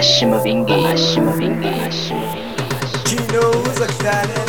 Ashima Vingi, Ashima Vingi, Ashima Vingi. She knows exactly.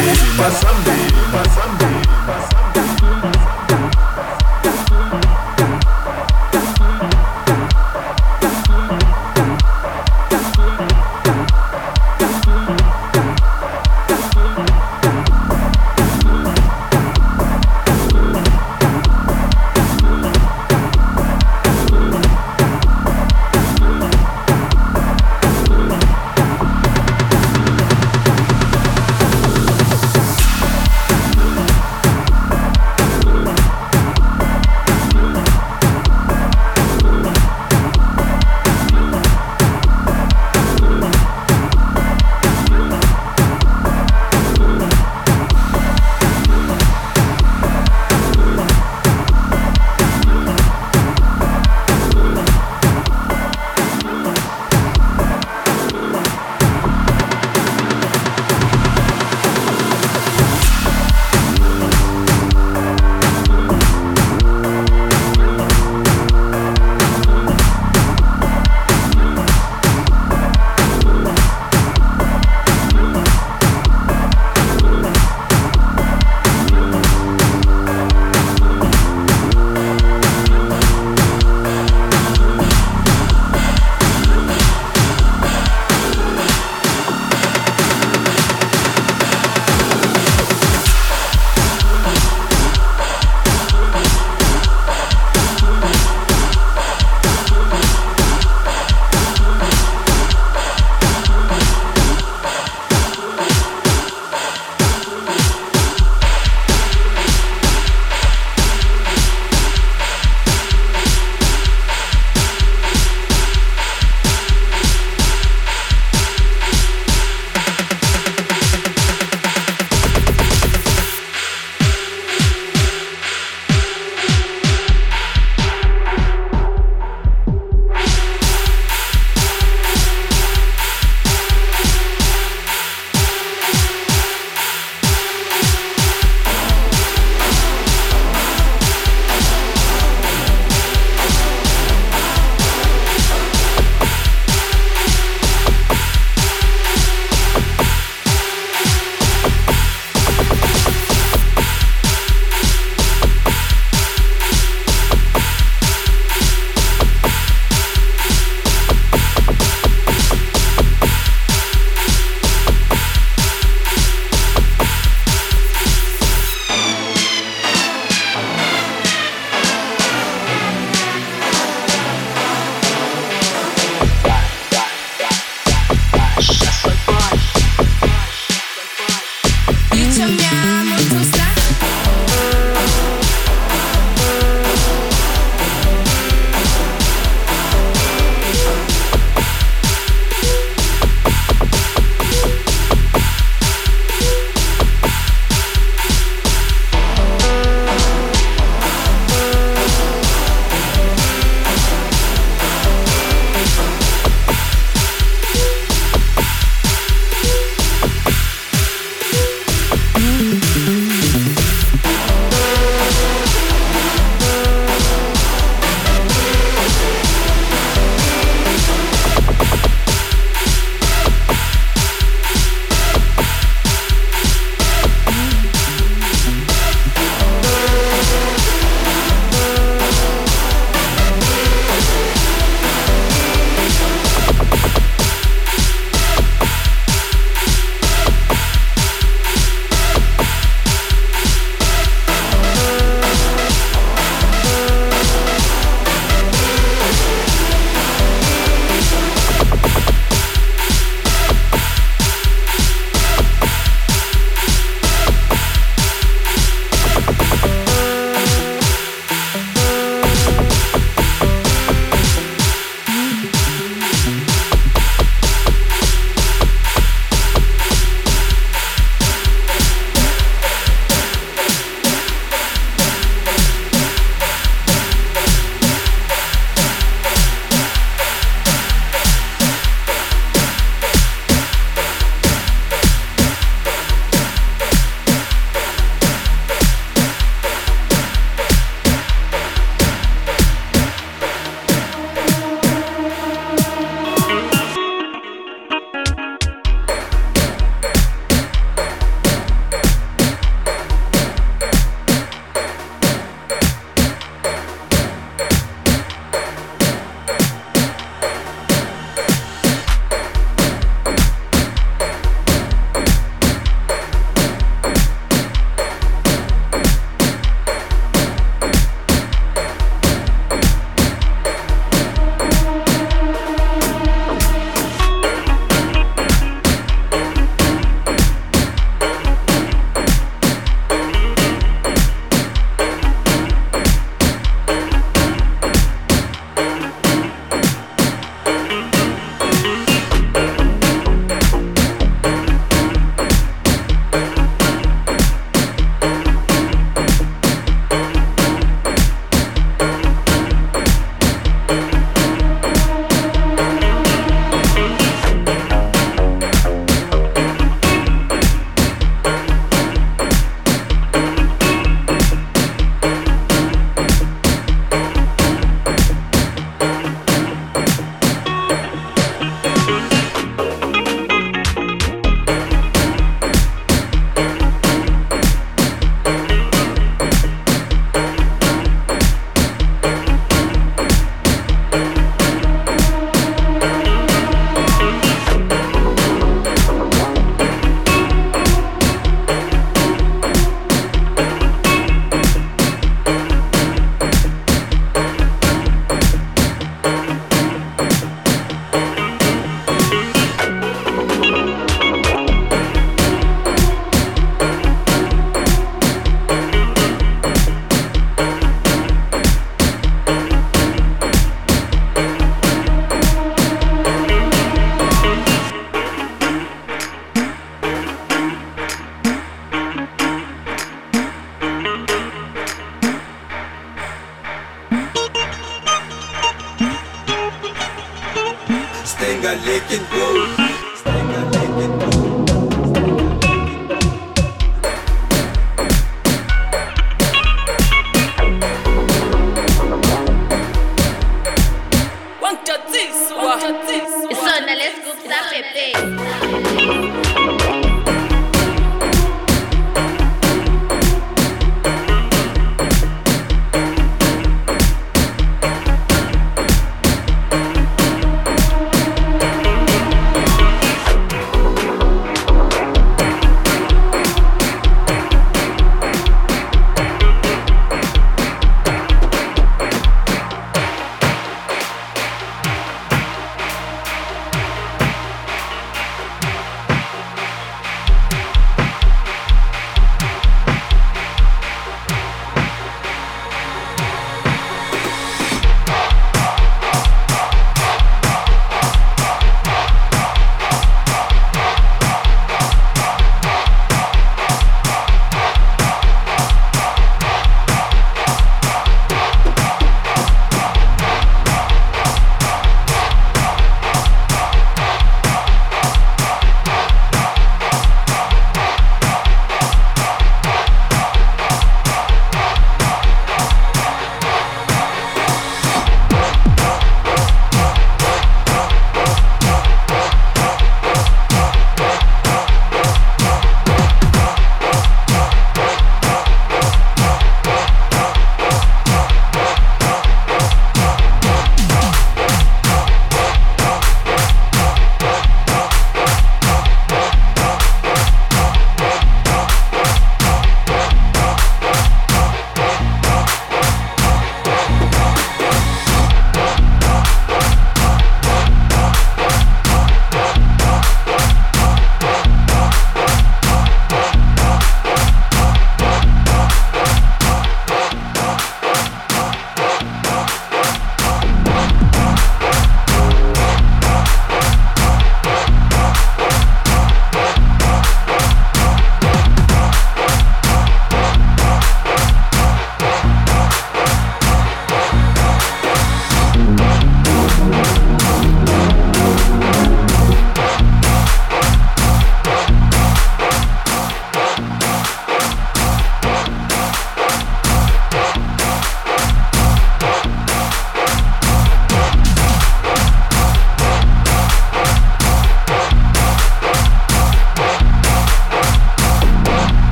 Pasambi, pasambi,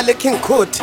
awubathi sidinga le king code